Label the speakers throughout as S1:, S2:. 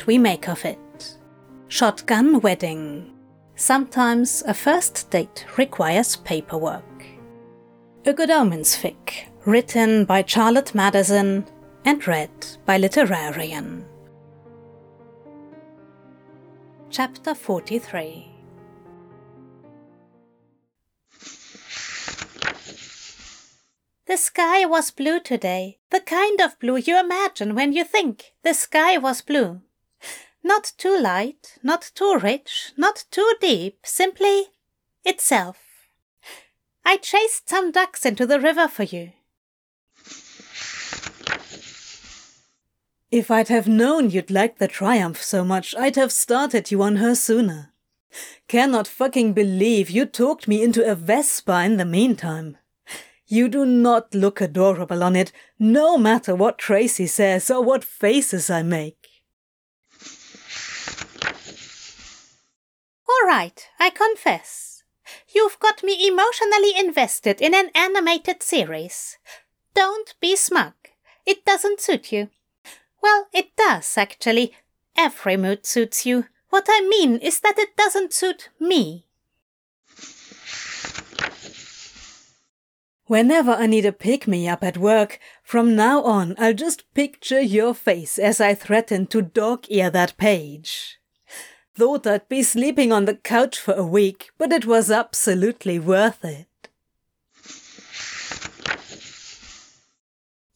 S1: what we make of it. Shotgun Wedding. Sometimes a first date requires paperwork. A Good Omens fic, written by Charlotte Madison and read by Literarian. Chapter 43 The sky was blue today, the kind of blue you imagine when you think the sky was blue. Not too light, not too rich, not too deep, simply itself. I chased some ducks into the river for you.
S2: If I'd have known you'd like the Triumph so much, I'd have started you on her sooner. Cannot fucking believe you talked me into a Vespa in the meantime. You do not look adorable on it, no matter what Tracy says or what faces I make.
S1: All right, I confess. You've got me emotionally invested in an animated series. Don't be smug. It doesn't suit you. Well, it does, actually. Every mood suits you. What I mean is that it doesn't suit me.
S2: Whenever I need a pick me up at work, from now on I'll just picture your face as I threaten to dog ear that page. Thought I'd be sleeping on the couch for a week, but it was absolutely worth it.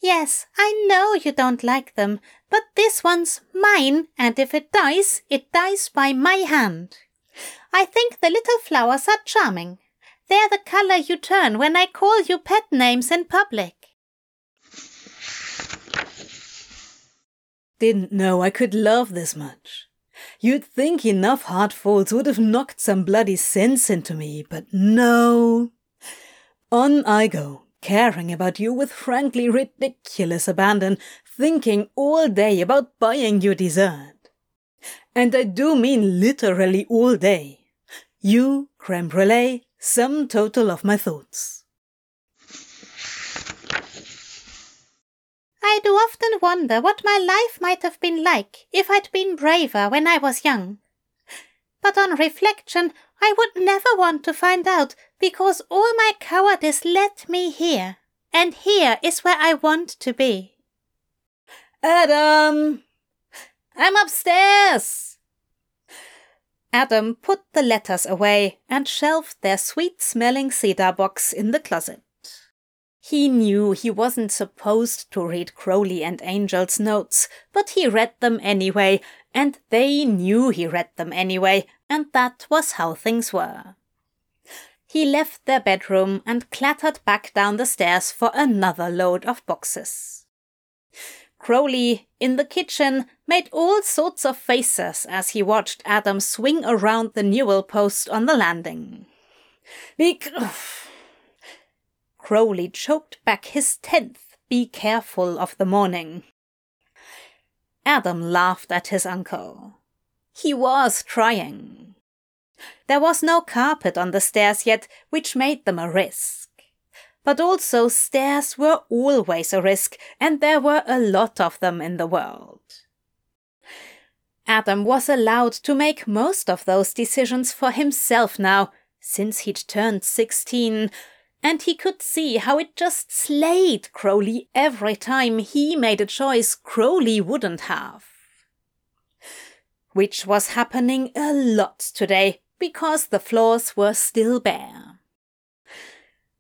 S1: Yes, I know you don't like them, but this one's mine, and if it dies, it dies by my hand. I think the little flowers are charming. They're the color you turn when I call you pet names in public.
S2: Didn't know I could love this much. You'd think enough heartfuls would have knocked some bloody sense into me, but no. On I go, caring about you with frankly ridiculous abandon, thinking all day about buying you dessert. And I do mean literally all day. You, creme brulee, Sum total of my thoughts.
S1: I do often wonder what my life might have been like if I'd been braver when I was young. But on reflection, I would never want to find out because all my cowardice led me here. And here is where I want to be.
S2: Adam! I'm upstairs!
S1: Adam put the letters away and shelved their sweet smelling cedar box in the closet. He knew he wasn't supposed to read Crowley and Angel's notes, but he read them anyway, and they knew he read them anyway, and that was how things were. He left their bedroom and clattered back down the stairs for another load of boxes. Crowley, in the kitchen, made all sorts of faces as he watched Adam swing around the newel post on the landing. Be Crowley choked back his tenth be careful of the morning. Adam laughed at his uncle. He was trying. There was no carpet on the stairs yet, which made them a risk. But also, stairs were always a risk, and there were a lot of them in the world. Adam was allowed to make most of those decisions for himself now, since he'd turned 16, and he could see how it just slayed Crowley every time he made a choice Crowley wouldn't have. Which was happening a lot today, because the floors were still bare.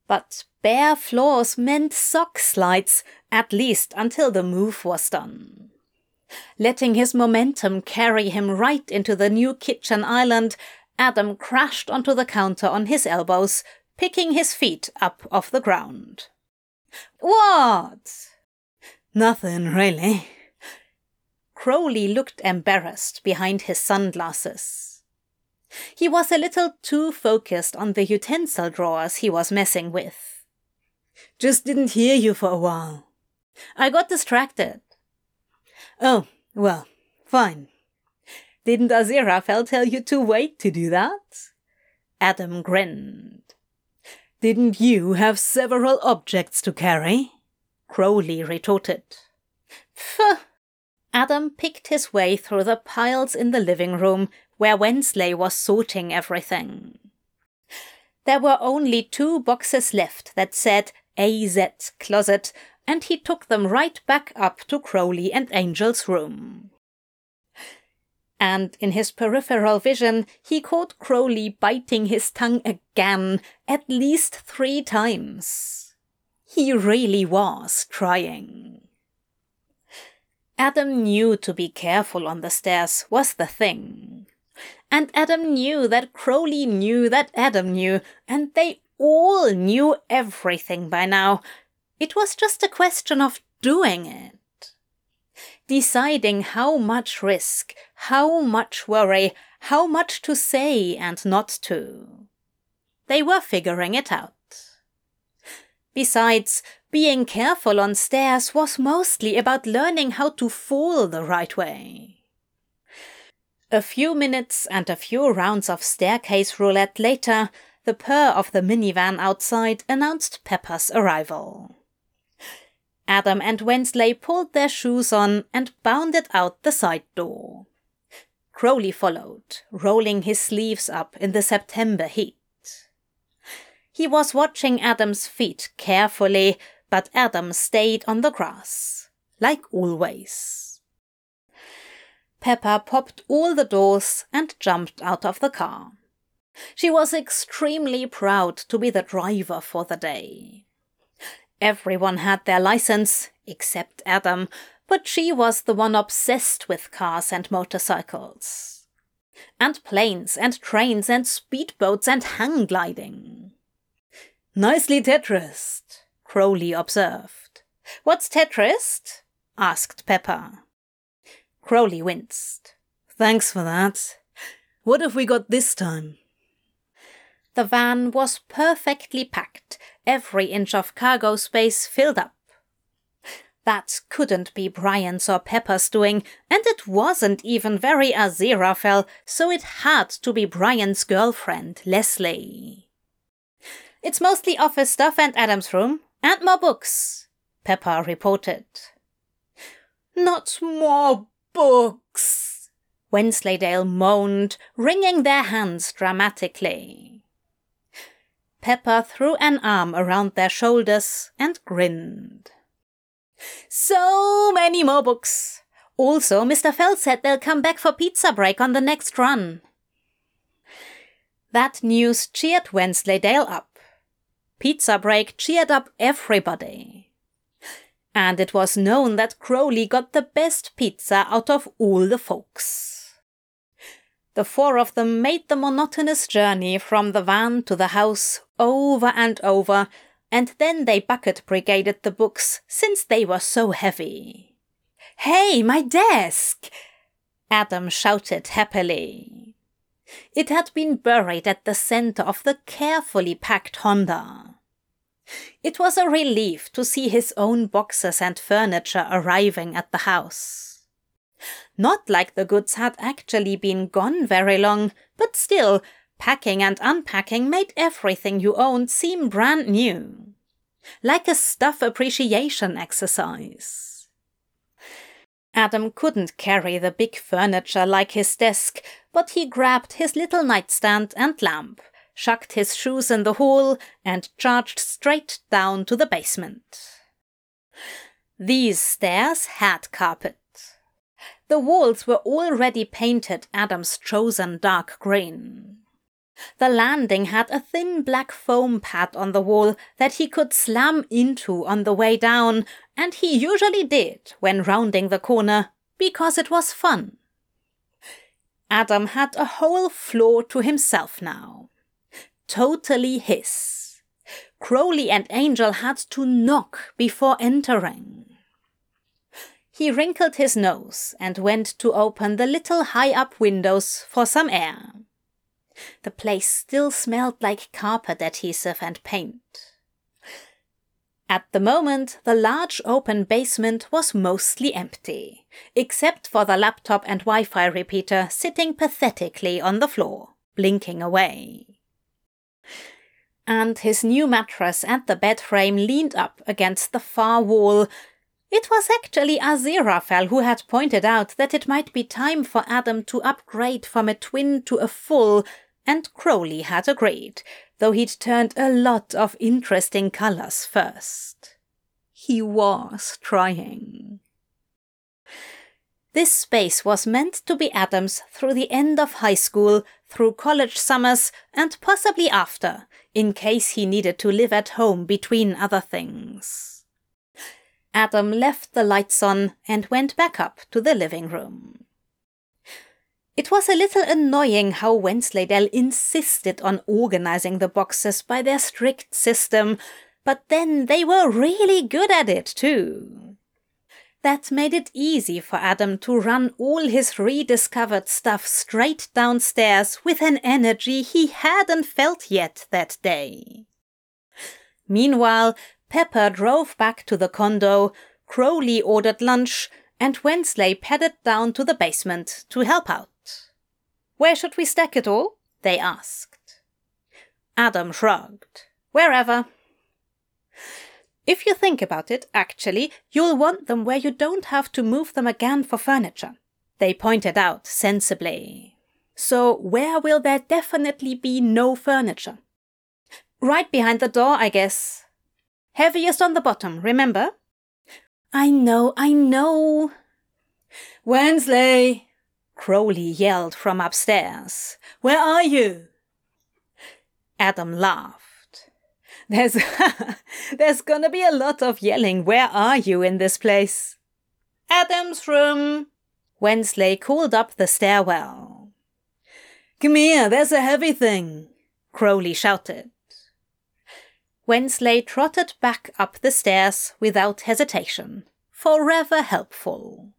S1: But bare floors meant sock slides, at least until the move was done. Letting his momentum carry him right into the new kitchen island, Adam crashed onto the counter on his elbows, picking his feet up off the ground. What?
S2: Nothing, really.
S1: Crowley looked embarrassed behind his sunglasses. He was a little too focused on the utensil drawers he was messing with.
S2: Just didn't hear you for a while.
S1: I got distracted.
S2: Oh, well, fine. Didn't Aziraphale tell you to wait to do that?
S1: Adam grinned.
S2: Didn't you have several objects to carry?
S1: Crowley retorted.
S2: Pfft!
S1: Adam picked his way through the piles in the living room where Wensley was sorting everything. There were only two boxes left that said AZ Closet, and he took them right back up to Crowley and Angel's room. And in his peripheral vision, he caught Crowley biting his tongue again at least three times. He really was trying. Adam knew to be careful on the stairs was the thing. And Adam knew that Crowley knew that Adam knew, and they all knew everything by now. It was just a question of doing it. Deciding how much risk, how much worry, how much to say and not to. They were figuring it out. Besides, being careful on stairs was mostly about learning how to fall the right way. A few minutes and a few rounds of staircase roulette later, the purr of the minivan outside announced Pepper's arrival. Adam and Wensley pulled their shoes on and bounded out the side door. Crowley followed, rolling his sleeves up in the September heat. He was watching Adam's feet carefully, but Adam stayed on the grass, like always. Pepper popped all the doors and jumped out of the car. She was extremely proud to be the driver for the day. Everyone had their license, except Adam, but she was the one obsessed with cars and motorcycles. And planes and trains and speedboats and hang gliding.
S2: Nicely Tetrised, Crowley observed.
S1: What's Tetrised? asked Pepper.
S2: Crowley winced. Thanks for that. What have we got this time?
S1: The van was perfectly packed, every inch of cargo space filled up. That couldn't be Brian's or Pepper's doing, and it wasn't even very Aziraphale, so it had to be Brian's girlfriend, Leslie. It's mostly office stuff and Adam's room, and more books, Pepper reported.
S2: Not more books,
S1: Wensleydale moaned, wringing their hands dramatically. Pepper threw an arm around their shoulders and grinned. So many more books. Also, Mr. Fell said they'll come back for pizza break on the next run. That news cheered Wensleydale up. Pizza break cheered up everybody. And it was known that Crowley got the best pizza out of all the folks. The four of them made the monotonous journey from the van to the house over and over, and then they bucket brigaded the books since they were so heavy. Hey, my desk! Adam shouted happily. It had been buried at the center of the carefully packed Honda. It was a relief to see his own boxes and furniture arriving at the house. Not like the goods had actually been gone very long, but still, packing and unpacking made everything you owned seem brand new. Like a stuff appreciation exercise. Adam couldn't carry the big furniture like his desk, but he grabbed his little nightstand and lamp, shucked his shoes in the hall, and charged straight down to the basement. These stairs had carpet. The walls were already painted Adam's chosen dark green. The landing had a thin black foam pad on the wall that he could slam into on the way down, and he usually did when rounding the corner because it was fun. Adam had a whole floor to himself now. Totally his. Crowley and Angel had to knock before entering. He wrinkled his nose and went to open the little high up windows for some air. The place still smelled like carpet adhesive and paint. At the moment, the large open basement was mostly empty, except for the laptop and Wi Fi repeater sitting pathetically on the floor, blinking away. And his new mattress and the bed frame leaned up against the far wall It was actually Aziraphale who had pointed out that it might be time for Adam to upgrade from a twin to a full, and Crowley had agreed, though he'd turned a lot of interesting colors first. He was trying. This space was meant to be Adam's through the end of high school, through college summers, and possibly after, in case he needed to live at home between other things. Adam left the lights on and went back up to the living room. It was a little annoying how Wensleydale insisted on organizing the boxes by their strict system, but then they were really good at it too. That made it easy for Adam to run all his rediscovered stuff straight downstairs with an energy he hadn't felt yet that day. Meanwhile, Pepper drove back to the condo, Crowley ordered lunch, and Wensley padded down to the basement to help out. Where should we stack it all? they asked. Adam shrugged. Wherever. If you think about it, actually, you'll want them where you don't have to move them again for furniture. They pointed out sensibly. So, where will there definitely be no furniture? Right behind the door, I guess. Heaviest on the bottom, remember? I know, I know. Wensley! Crowley yelled from upstairs. Where are you? Adam laughed. There's there's gonna be a lot of yelling. Where are you in this place? Adam's room. Wensley called up the stairwell. Come here, there's a heavy thing, Crowley shouted. Wensley trotted back up the stairs without hesitation, forever helpful.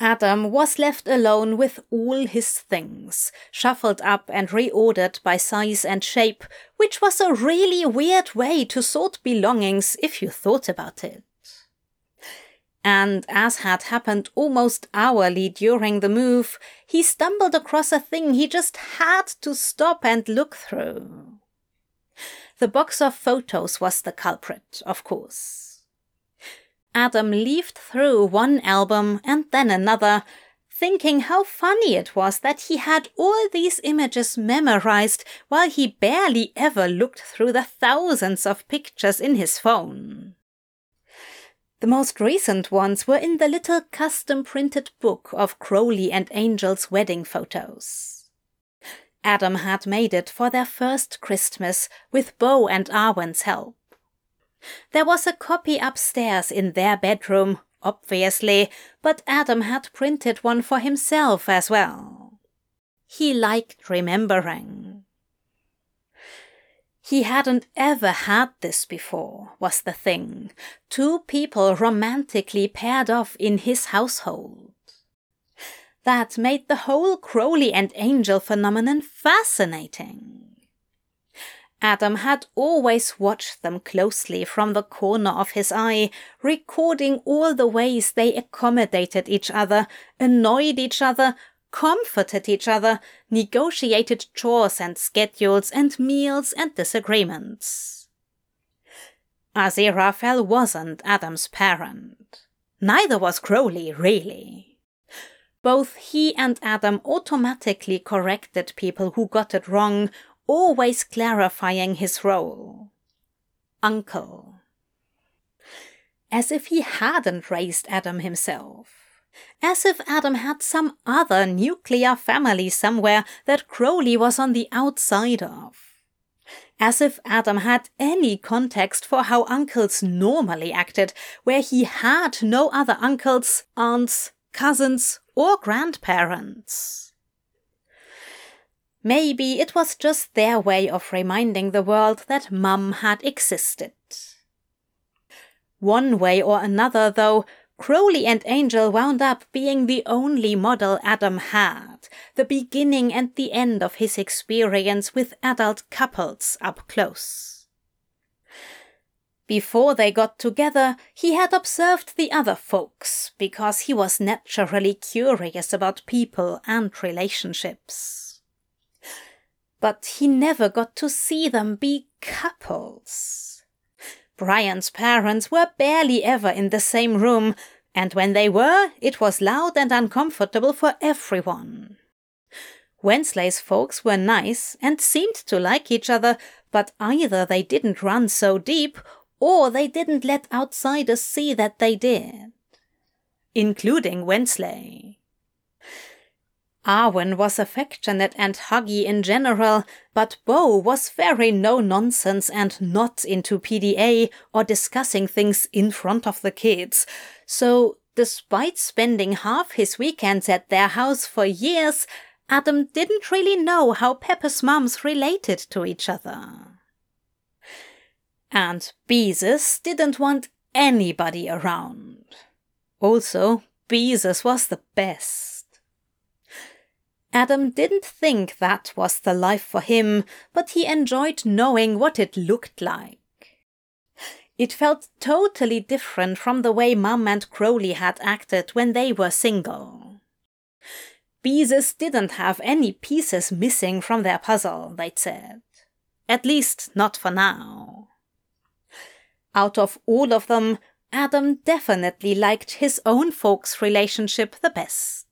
S1: Adam was left alone with all his things, shuffled up and reordered by size and shape, which was a really weird way to sort belongings if you thought about it. And as had happened almost hourly during the move, he stumbled across a thing he just had to stop and look through. The box of photos was the culprit, of course. Adam leafed through one album and then another, thinking how funny it was that he had all these images memorized while he barely ever looked through the thousands of pictures in his phone. The most recent ones were in the little custom printed book of Crowley and Angel's wedding photos. Adam had made it for their first Christmas with Bo and Arwen's help. There was a copy upstairs in their bedroom, obviously, but Adam had printed one for himself as well. He liked remembering. He hadn't ever had this before, was the thing. Two people romantically paired off in his household. That made the whole Crowley and Angel phenomenon fascinating. Adam had always watched them closely from the corner of his eye, recording all the ways they accommodated each other, annoyed each other, comforted each other, negotiated chores and schedules and meals and disagreements. Aziraphale wasn't Adam's parent. Neither was Crowley, really. Both he and Adam automatically corrected people who got it wrong always clarifying his role. Uncle. As if he hadn't raised Adam himself. As if Adam had some other nuclear family somewhere that Crowley was on the outside of. As if Adam had any context for how uncles normally acted, where he had no other uncles, aunts, cousins, or grandparents. Maybe it was just their way of reminding the world that Mum had existed. One way or another, though, Crowley and Angel wound up being the only model Adam had, the beginning and the end of his experience with adult couples up close. Before they got together, he had observed the other folks because he was naturally curious about people and relationships but he never got to see them be couples. Brian's parents were barely ever in the same room, and when they were, it was loud and uncomfortable for everyone. Wensley's folks were nice and seemed to like each other, but either they didn't run so deep or they didn't let outsiders see that they did. Including Wensley. Arwen was affectionate and huggy in general, but Bo was very no nonsense and not into PDA or discussing things in front of the kids. So, despite spending half his weekends at their house for years, Adam didn't really know how Pepper's mums related to each other. And Beezus didn't want anybody around. Also, Beezus was the best. Adam didn't think that was the life for him, but he enjoyed knowing what it looked like. It felt totally different from the way Mum and Crowley had acted when they were single. Beezus didn't have any pieces missing from their puzzle, they'd said. At least not for now. Out of all of them, Adam definitely liked his own folks' relationship the best.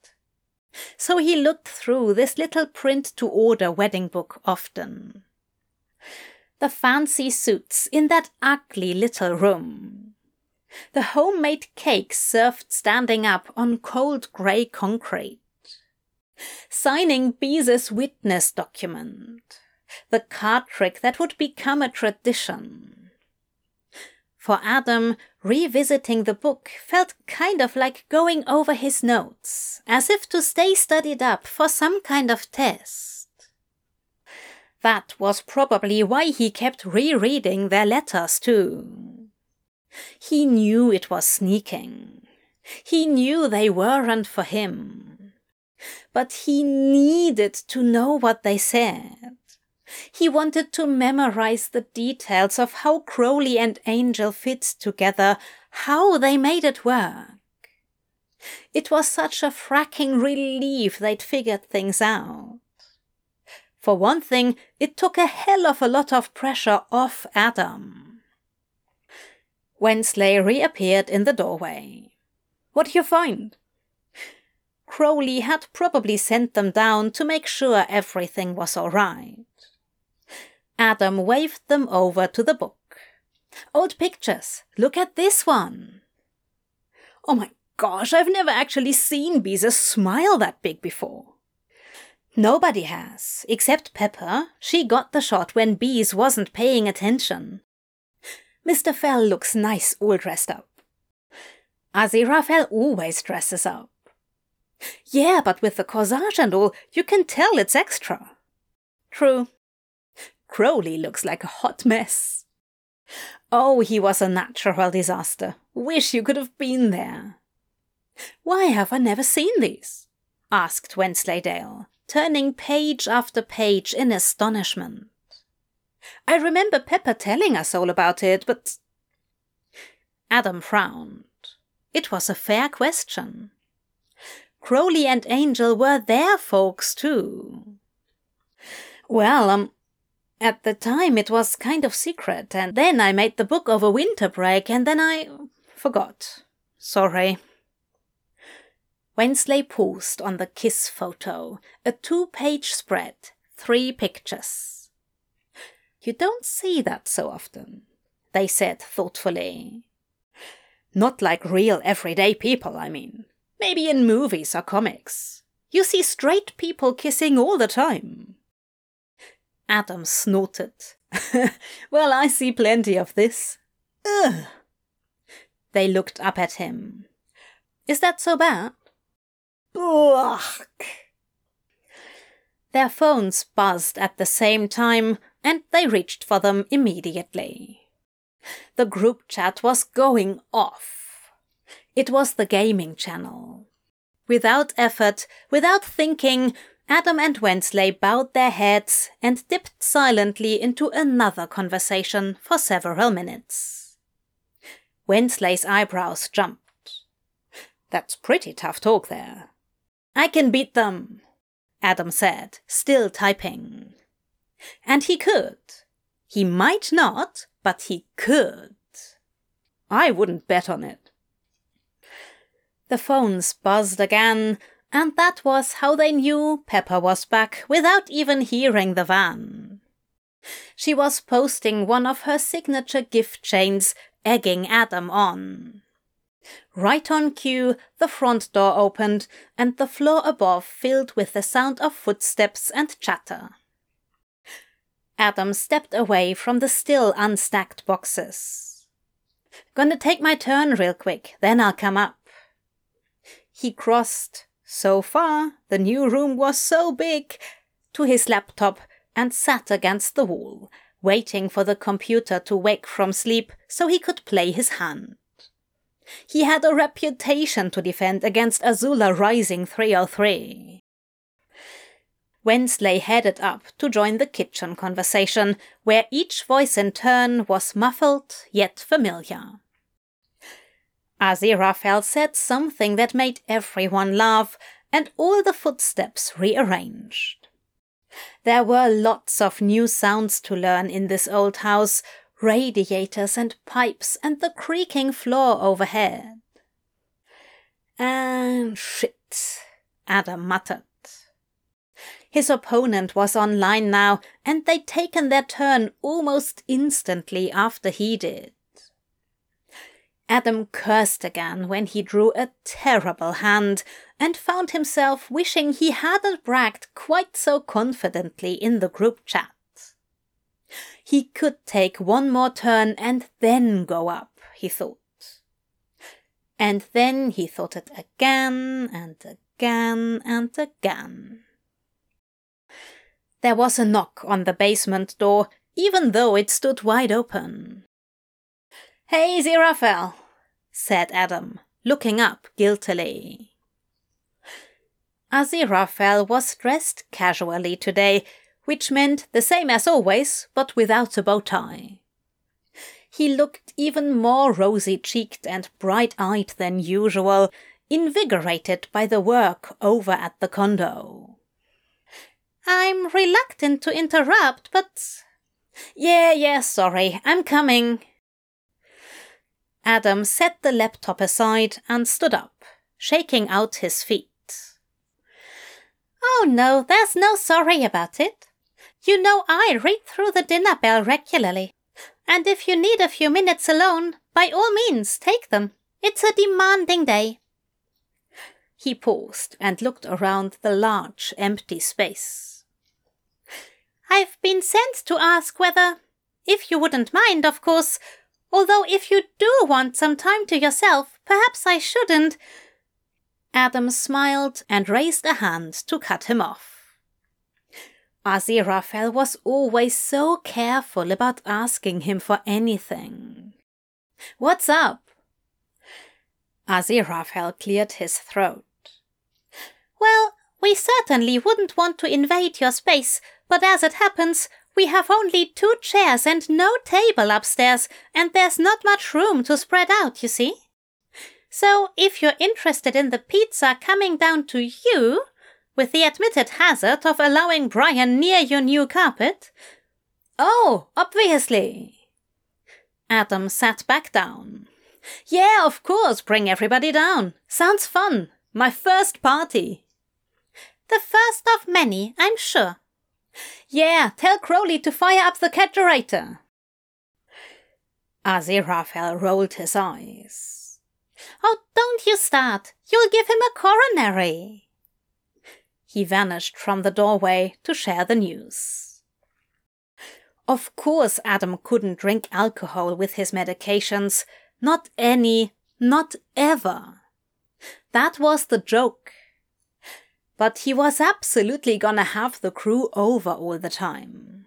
S1: So he looked through this little print to order wedding book often. The fancy suits in that ugly little room. The homemade cakes served standing up on cold grey concrete. Signing Beez's witness document. The card trick that would become a tradition. For Adam, revisiting the book felt kind of like going over his notes, as if to stay studied up for some kind of test. That was probably why he kept rereading their letters, too. He knew it was sneaking. He knew they weren't for him. But he needed to know what they said. He wanted to memorize the details of how Crowley and Angel fit together, how they made it work. It was such a fracking relief they'd figured things out. For one thing, it took a hell of a lot of pressure off Adam. Wensley reappeared in the doorway. What do you find? Crowley had probably sent them down to make sure everything was all right. Adam waved them over to the book. Old pictures. Look at this one. Oh my gosh, I've never actually seen Beezus smile that big before. Nobody has, except Pepper. She got the shot when Beez wasn't paying attention. Mr. Fell looks nice all dressed up. Aziraphale always dresses up. Yeah, but with the corsage and all, you can tell it's extra. True, Crowley looks like a hot mess. Oh, he was a natural disaster. Wish you could have been there. Why have I never seen these? asked Wensleydale, turning page after page in astonishment. I remember Pepper telling us all about it, but. Adam frowned. It was a fair question. Crowley and Angel were their folks, too. Well, um, at the time, it was kind of secret, and then I made the book over winter break, and then I forgot. Sorry. Wensley paused on the kiss photo, a two page spread, three pictures. You don't see that so often, they said thoughtfully. Not like real everyday people, I mean. Maybe in movies or comics. You see straight people kissing all the time. Adam snorted. well, I see plenty of this. Ugh. They looked up at him. Is that so bad? Ugh. Their phones buzzed at the same time, and they reached for them immediately. The group chat was going off. It was the gaming channel. Without effort, without thinking, Adam and Wensley bowed their heads and dipped silently into another conversation for several minutes. Wensley's eyebrows jumped. That's pretty tough talk there. I can beat them, Adam said, still typing. And he could. He might not, but he could. I wouldn't bet on it. The phones buzzed again, and that was how they knew Pepper was back without even hearing the van. She was posting one of her signature gift chains, egging Adam on. Right on cue, the front door opened, and the floor above filled with the sound of footsteps and chatter. Adam stepped away from the still unstacked boxes. Gonna take my turn real quick, then I'll come up. He crossed, so far the new room was so big, to his laptop and sat against the wall, waiting for the computer to wake from sleep so he could play his hand. He had a reputation to defend against Azula Rising 303. Wensley headed up to join the kitchen conversation, where each voice in turn was muffled yet familiar. Aziraphale said something that made everyone laugh, and all the footsteps rearranged. There were lots of new sounds to learn in this old house, radiators and pipes and the creaking floor overhead. And shit, Adam muttered. His opponent was online now, and they'd taken their turn almost instantly after he did. Adam cursed again when he drew a terrible hand and found himself wishing he hadn't bragged quite so confidently in the group chat. He could take one more turn and then go up, he thought. And then he thought it again and again and again. There was a knock on the basement door, even though it stood wide open. Hey, Aziraphale, said Adam, looking up guiltily. Aziraphale was dressed casually today, which meant the same as always, but without a bow tie. He looked even more rosy cheeked and bright eyed than usual, invigorated by the work over at the condo. I'm reluctant to interrupt, but. Yeah, yeah, sorry, I'm coming. Adam set the laptop aside and stood up, shaking out his feet. Oh no, there's no sorry about it. You know I read through the dinner bell regularly. And if you need a few minutes alone, by all means take them. It's a demanding day. He paused and looked around the large, empty space. I've been sent to ask whether, if you wouldn't mind, of course, although if you do want some time to yourself, perhaps I shouldn't. Adam smiled and raised a hand to cut him off. Aziraphale was always so careful about asking him for anything. What's up? Aziraphale cleared his throat. Well, we certainly wouldn't want to invade your space, but as it happens, we have only two chairs and no table upstairs, and there's not much room to spread out, you see. So if you're interested in the pizza coming down to you, with the admitted hazard of allowing Brian near your new carpet? Oh, obviously. Adam sat back down. Yeah, of course, bring everybody down. Sounds fun. My first party. The first of many, I'm sure. Yeah, tell Crowley to fire up the generator. Aziraphale rolled his eyes. Oh, don't you start. You'll give him a coronary. He vanished from the doorway to share the news. Of course, Adam couldn't drink alcohol with his medications. Not any, not ever. That was the joke. But he was absolutely gonna have the crew over all the time.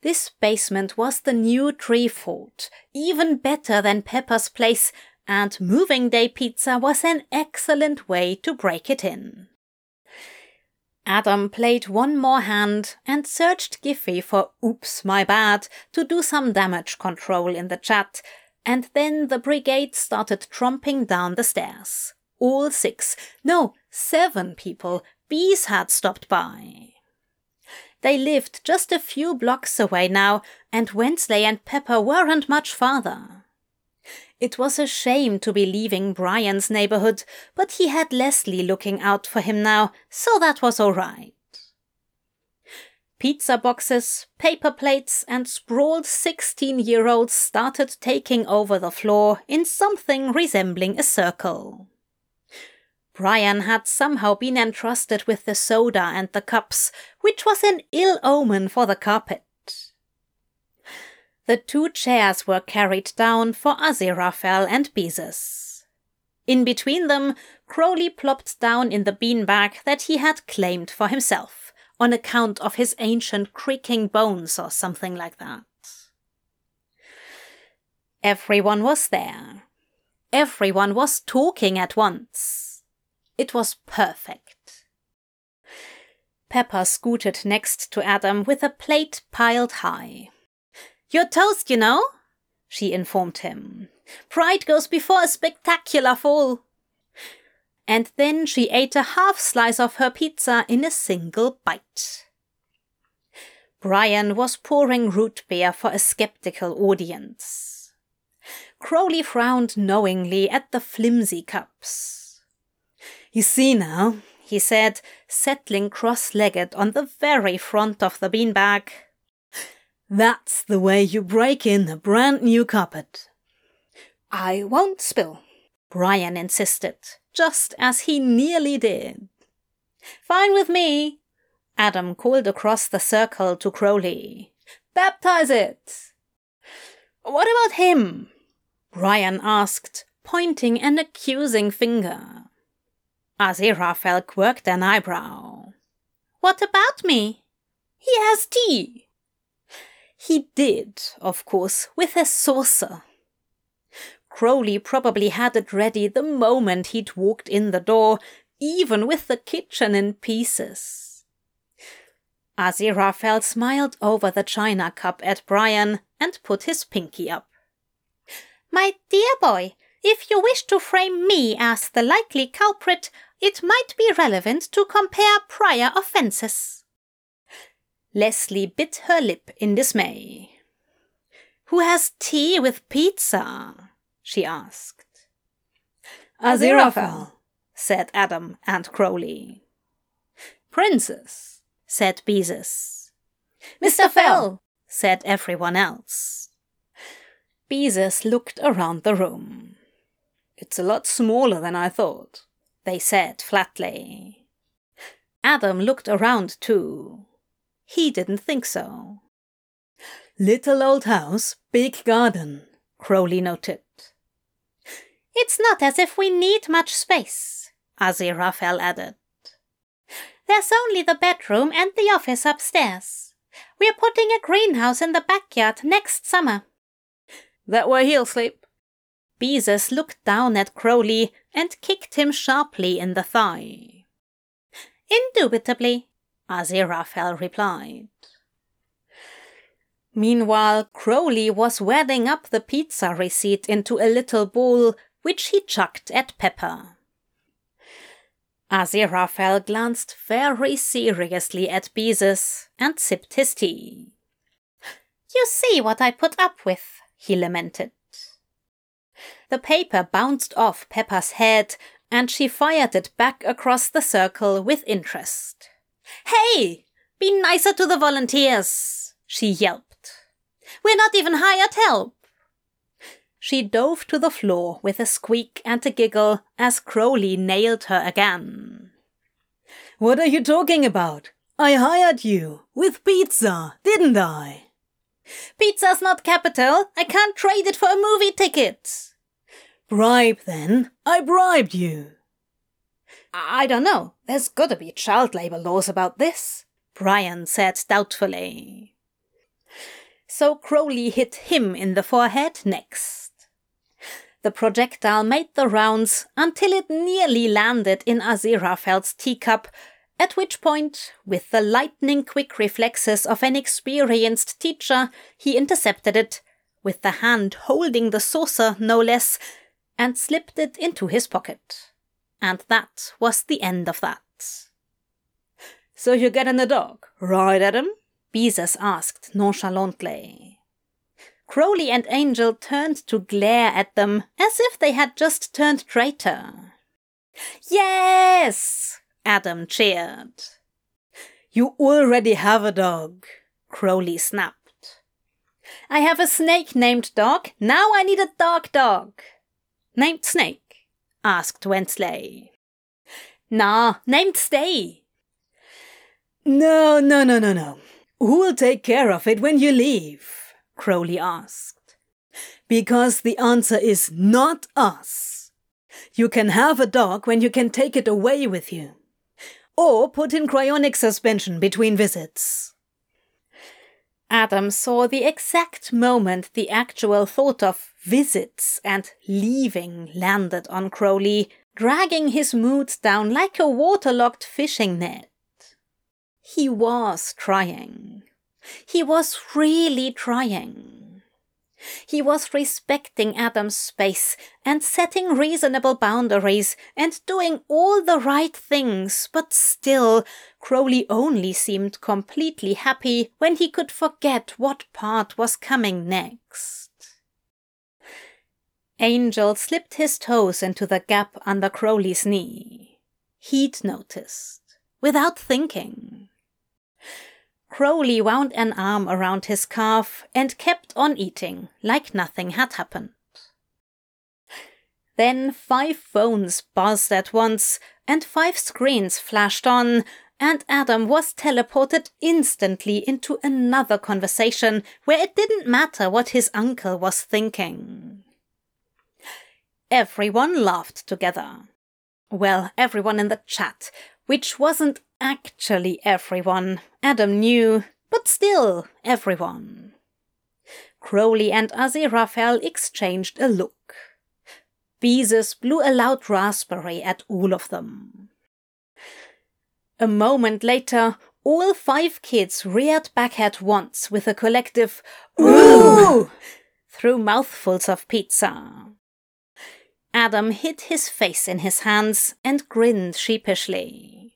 S1: This basement was the new tree fort, even better than Pepper's place, and moving day pizza was an excellent way to break it in. Adam played one more hand and searched Giphy for oops, my bad to do some damage control in the chat, and then the brigade started tromping down the stairs. All six, no, seven people, Beez had stopped by. They lived just a few blocks away now, and Wensley and Pepper weren't much farther. It was a shame to be leaving Brian's neighborhood, but he had Leslie looking out for him now, so that was all right. Pizza boxes, paper plates, and sprawled 16 year olds started taking over the floor in something resembling a circle. Brian had somehow been entrusted with the soda and the cups, which was an ill omen for the carpet. The two chairs were carried down for Aziraphale and Beezus. In between them, Crowley plopped down in the beanbag that he had claimed for himself, on account of his ancient creaking bones or something like that. Everyone was there. Everyone was talking at once. It was perfect. Pepper scooted next to Adam with a plate piled high. You're toast, you know, she informed him. Pride goes before a spectacular fall. And then she ate a half slice of her pizza in a single bite. Brian was pouring root beer for a skeptical audience. Crowley frowned knowingly at the flimsy cups.
S2: You see now,
S1: he said, settling cross legged on the very front of the beanbag.
S2: That's the way you break in a brand new carpet.
S1: I won't spill, Brian insisted, just as he nearly did. Fine with me, Adam called across the circle to Crowley. Baptize it. What about him? Brian asked, pointing an accusing finger. Aziraphale quirked an eyebrow. What about me? He has tea. He did, of course, with a saucer. Crowley probably had it ready the moment he'd walked in the door, even with the kitchen in pieces. Aziraphale smiled over the china cup at Brian and put his pinky up. My dear boy, if you wish to frame me as the likely culprit, it might be relevant to compare prior offences. Leslie bit her lip in dismay. Who has tea with pizza? she asked.
S2: Aziraphale,
S1: said Adam and Crowley. Princess, said Beezus. Mr. Fell, said everyone else. Beezus looked around the room.
S2: It's a lot smaller than I thought,
S1: they said flatly. Adam looked around too. He didn't think so.
S2: Little old house, big garden, Crowley noted.
S1: It's not as if we need much space, Aziraphale added. There's only the bedroom and the office upstairs. We're putting a greenhouse in the backyard next summer.
S2: That where he'll sleep.
S1: Beezus looked down at Crowley and kicked him sharply in the thigh. Indubitably, Aziraphale replied. Meanwhile, Crowley was wadding up the pizza receipt into a little bowl, which he chucked at Pepper. Aziraphale glanced very seriously at Beezus and sipped his tea. You see what I put up with, he lamented. The paper bounced off Pepper's head, and she fired it back across the circle with interest. Hey! Be nicer to the volunteers! she yelped. We're not even hired help! She dove to the floor with a squeak and a giggle as Crowley nailed her again.
S2: What are you talking about? I hired you with pizza, didn't I?
S1: Pizza's not capital. I can't trade it for a movie ticket.
S2: Bribe, then. I bribed you.
S1: I don't know. There's gotta be child labor laws about this, Brian said doubtfully. So Crowley hit him in the forehead next. The projectile made the rounds until it nearly landed in Aziraphale's teacup, at which point, with the lightning quick reflexes of an experienced teacher, he intercepted it, with the hand holding the saucer no less, and slipped it into his pocket. And that was the end of that.
S2: So you're getting a dog, right, Adam?
S1: Beezus asked nonchalantly. Crowley and Angel turned to glare at them as if they had just turned traitor. Yes! Adam cheered.
S2: You already have a dog, Crowley snapped.
S1: I have a snake named Dog. Now I need a dog dog.
S2: Named Snake? asked Wensley.
S1: Nah, named Stay.
S2: No, no, no, no, no. Who'll take care of it when you leave? Crowley asked. Because the answer is not us. You can have a dog when you can take it away with you. Or put in cryonic suspension between visits.
S1: Adam saw the exact moment the actual thought of visits and leaving landed on Crowley, dragging his mood down like a waterlogged fishing net. He was trying. He was really trying. He was respecting Adam's space and setting reasonable boundaries and doing all the right things, but still, Crowley only seemed completely happy when he could forget what part was coming next. Angel slipped his toes into the gap under Crowley's knee. He'd noticed, without thinking. Crowley wound an arm around his calf and kept on eating like nothing had happened. Then five phones buzzed at once and five screens flashed on, and Adam was teleported instantly into another conversation where it didn't matter what his uncle was thinking. Everyone laughed together. Well, everyone in the chat, which wasn't actually everyone. Adam knew, but still everyone. Crowley and Aziraphale exchanged a look. Beezus blew a loud raspberry at all of them. A moment later, all five kids reared back at once with a collective Ooh! through mouthfuls of pizza. Adam hid his face in his hands and grinned sheepishly.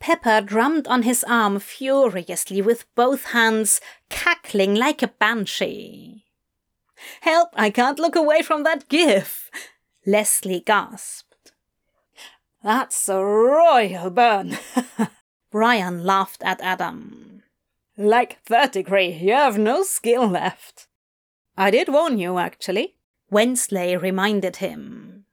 S1: Pepper drummed on his arm furiously with both hands, cackling like a banshee.
S2: Help, I can't look away from that gif, Leslie gasped. That's a royal burn.
S1: Brian laughed at Adam.
S2: Like third degree, you have no skill left.
S1: I did warn you, actually, Wensley reminded him.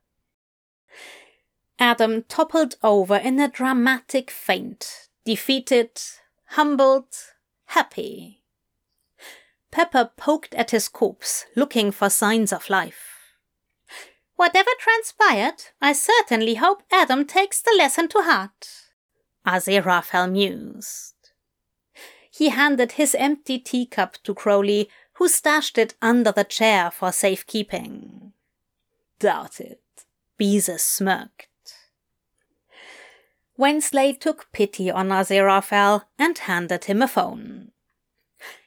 S1: Adam toppled over in a dramatic faint, defeated, humbled, happy. Pepper poked at his corpse, looking for signs of life. Whatever transpired, I certainly hope Adam takes the lesson to heart. Aziraphale mused. He handed his empty teacup to Crowley, who stashed it under the chair for safekeeping.
S2: Doubt it. Beezus smirked.
S1: Wensley took pity on Aziraphale and handed him a phone.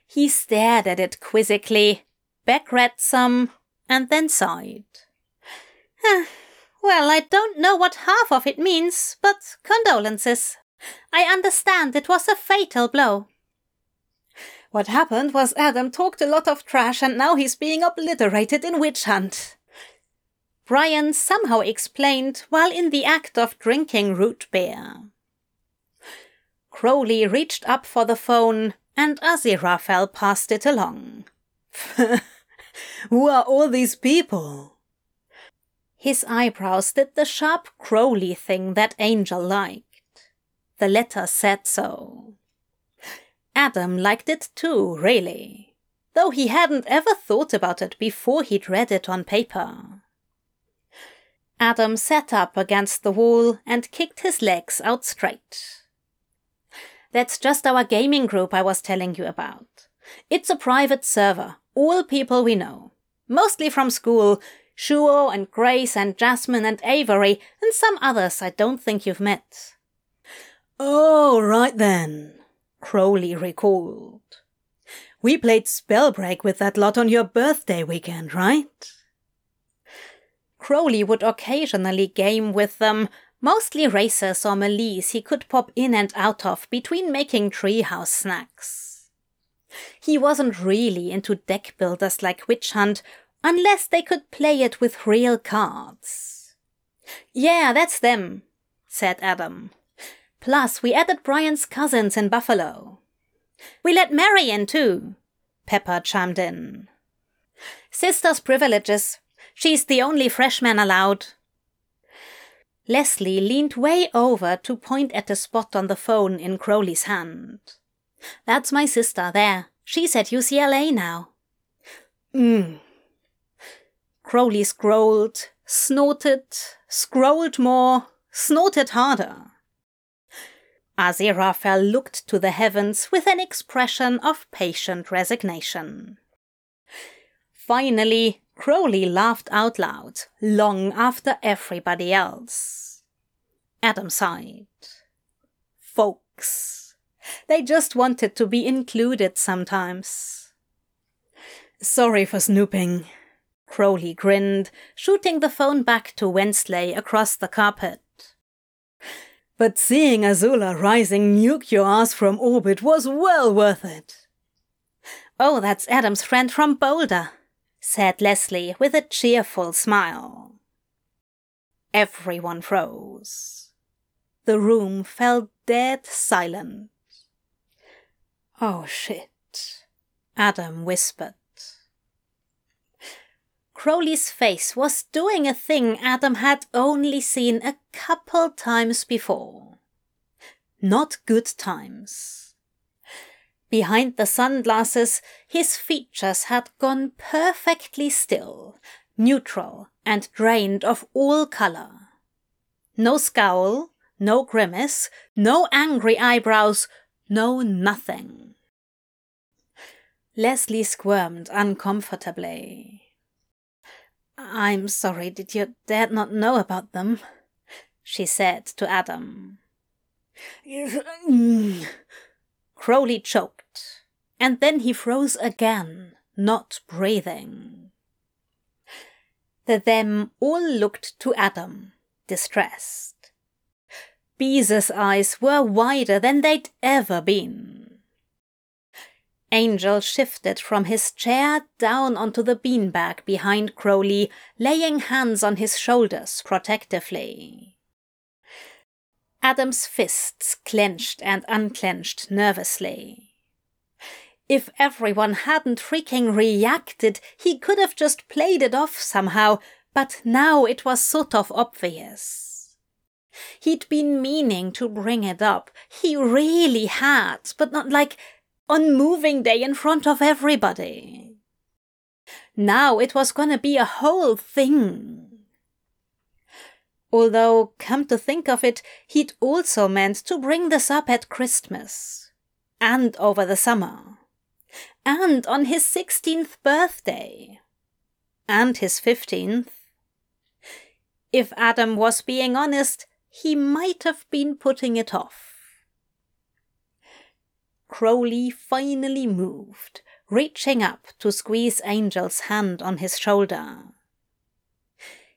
S1: He stared at it quizzically, back-read some, and then sighed. well, I don't know what half of it means, but condolences. I understand it was a fatal blow.
S2: What happened was Adam talked a lot of trash and now he's being obliterated in Witch Hunt.
S1: Brian somehow explained while in the act of drinking root beer. Crowley reached up for the phone and Aziraphale passed it along.
S2: Who are all these people?
S1: His eyebrows did the sharp Crowley thing that Angel liked. The letter said so. Adam liked it too, really, though he hadn't ever thought about it before he'd read it on paper. Adam sat up against the wall and kicked his legs out straight. That's just our gaming group I was telling you about. It's a private server, all people we know. Mostly from school, Shuo and Grace and Jasmine and Avery, and some others I don't think you've met.
S2: Oh, right then, Crowley recalled. We played Spellbreak with that lot on your birthday weekend, right?
S1: Crowley would occasionally game with them, mostly races or melees he could pop in and out of between making treehouse snacks. He wasn't really into deck builders like Witch Hunt, unless they could play it with real cards. Yeah, that's them, said Adam. Plus, we added Brian's cousins in Buffalo. We let Mary in too, Pepper chimed in. Sister's privileges. She's the only freshman allowed. Leslie leaned way over to point at the spot on the phone in Crowley's hand. That's my sister there. She's at UCLA now.
S2: Hmm.
S1: Crowley scrolled, snorted, scrolled more, snorted harder. Aziraphale looked to the heavens with an expression of patient resignation. Finally, Crowley laughed out loud, long after everybody else. Adam sighed. Folks. They just wanted to be included sometimes.
S2: Sorry for snooping.
S1: Crowley grinned, shooting the phone back to Wensley across the carpet.
S2: But seeing Azula rising nuke your ass from orbit was well worth it.
S1: Oh, that's Adam's friend from Boulder, said Leslie with a cheerful smile. Everyone froze. The room fell dead silent.
S2: Oh shit,
S1: Adam whispered. Crowley's face was doing a thing Adam had only seen a couple times before. Not good times. Behind the sunglasses, his features had gone perfectly still, neutral, and drained of all color. No scowl, no grimace, no angry eyebrows, no nothing. Leslie squirmed uncomfortably. I'm sorry, did your dad not know about them? She said to Adam. Crowley choked, and then he froze again, not breathing. The them all looked to Adam, distressed. Beeze's eyes were wider than they'd ever been. Angel shifted from his chair down onto the beanbag behind Crowley, laying hands on his shoulders protectively. Adam's fists clenched and unclenched nervously. If everyone hadn't freaking reacted, he could have just played it off somehow, but now it was sort of obvious. He'd been meaning to bring it up. He really had, but not like on moving day in front of everybody. Now it was gonna be a whole thing. Although, come to think of it, he'd also meant to bring this up at Christmas. And over the summer. And on his 16th birthday. And his 15th. If Adam was being honest, he might have been putting it off. Crowley finally moved, reaching up to squeeze Angel's hand on his shoulder.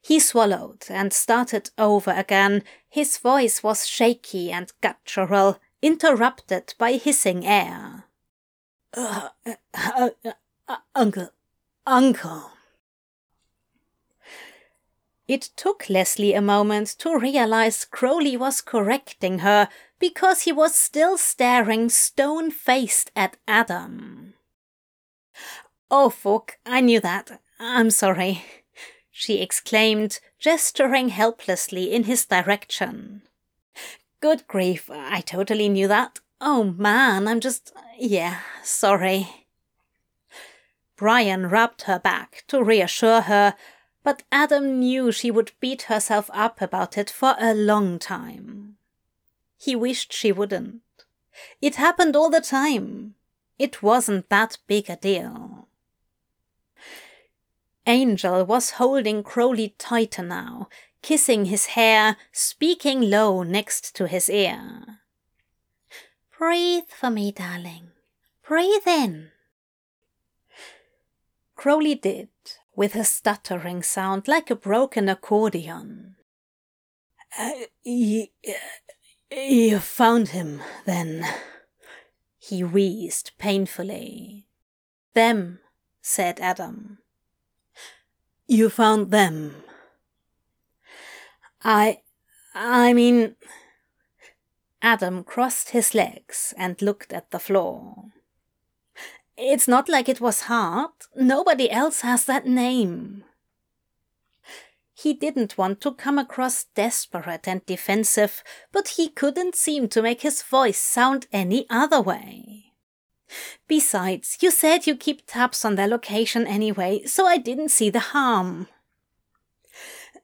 S1: He swallowed and started over again. His voice was shaky and guttural, interrupted by hissing air.
S2: Uh, uh, uh, uncle, uncle.
S1: It took Leslie a moment to realize Crowley was correcting her because he was still staring stone faced at Adam. Oh, fuck, I knew that. I'm sorry, she exclaimed, gesturing helplessly in his direction. Good grief, I totally knew that. Oh man, I'm just. yeah, sorry. Brian rubbed her back to reassure her but Adam knew she would beat herself up about it for a long time. He wished she wouldn't. It happened all the time. It wasn't that big a deal. Angel was holding Crowley tighter now, kissing his hair, speaking low next to his ear. Breathe for me, darling. Breathe in. Crowley did, with a stuttering sound like a broken accordion.
S2: Uh, you, you found him, then?
S1: He wheezed painfully. Them, said Adam.
S2: You found them.
S1: I. I mean. Adam crossed his legs and looked at the floor. It's not like it was hard. Nobody else has that name. He didn't want to come across desperate and defensive, but he couldn't seem to make his voice sound any other way. Besides, you said you keep tabs on their location anyway, so I didn't see the harm.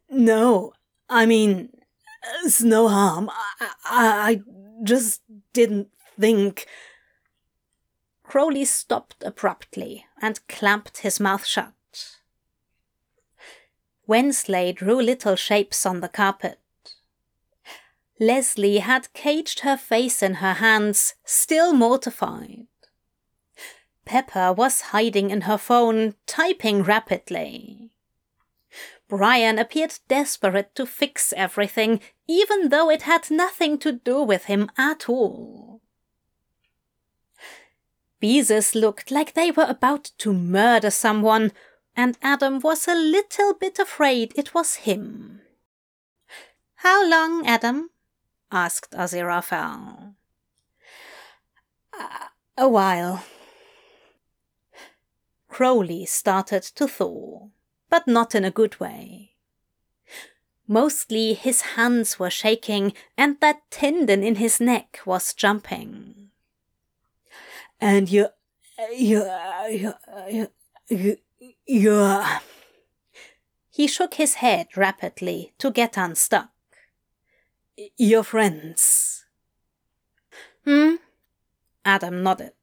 S2: No, I mean, it's no harm. I, I, I just didn't think.
S1: Crowley stopped abruptly and clamped his mouth shut. Wensley drew little shapes on the carpet. Leslie had caged her face in her hands, still mortified. Pepper was hiding in her phone, typing rapidly. Brian appeared desperate to fix everything, even though it had nothing to do with him at all. Beezus looked like they were about to murder someone, and Adam was a little bit afraid it was him. How long, Adam? asked Aziraphale.
S2: Uh, a while.
S1: Crowley started to thaw, but not in a good way. Mostly his hands were shaking and that tendon in his neck was jumping.
S2: And you, you, you, you, you you're.
S1: He shook his head rapidly to get unstuck.
S2: Your friends.
S1: Hmm? Adam nodded.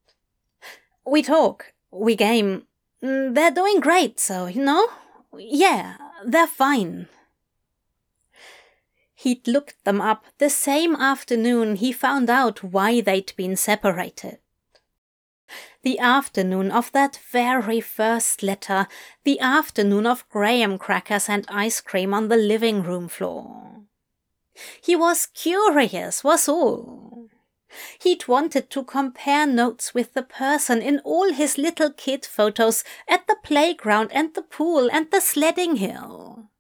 S1: We talk, we game. They're doing great, so, you know? Yeah, they're fine. He'd looked them up the same afternoon he found out why they'd been separated the afternoon of that very first letter, the afternoon of graham crackers and ice cream on the living room floor. He was curious, was all. He'd wanted to compare notes with the person in all his little kid photos at the playground and the pool and the sledding hill.